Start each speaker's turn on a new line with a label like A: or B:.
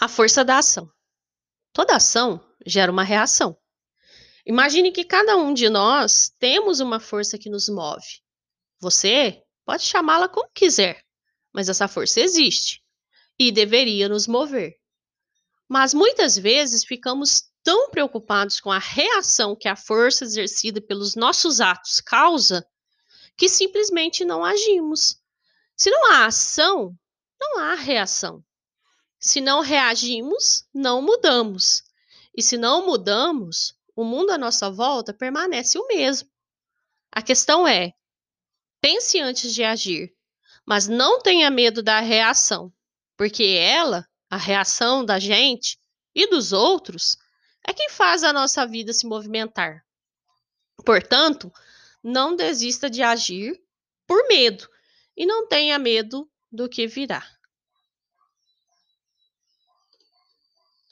A: A força da ação. Toda ação gera uma reação. Imagine que cada um de nós temos uma força que nos move. Você pode chamá-la como quiser, mas essa força existe e deveria nos mover. Mas muitas vezes ficamos tão preocupados com a reação que a força exercida pelos nossos atos causa que simplesmente não agimos. Se não há ação, não há reação. Se não reagimos, não mudamos. E se não mudamos, o mundo à nossa volta permanece o mesmo. A questão é: pense antes de agir, mas não tenha medo da reação, porque ela, a reação da gente e dos outros, é quem faz a nossa vida se movimentar. Portanto, não desista de agir por medo e não tenha medo do que virá.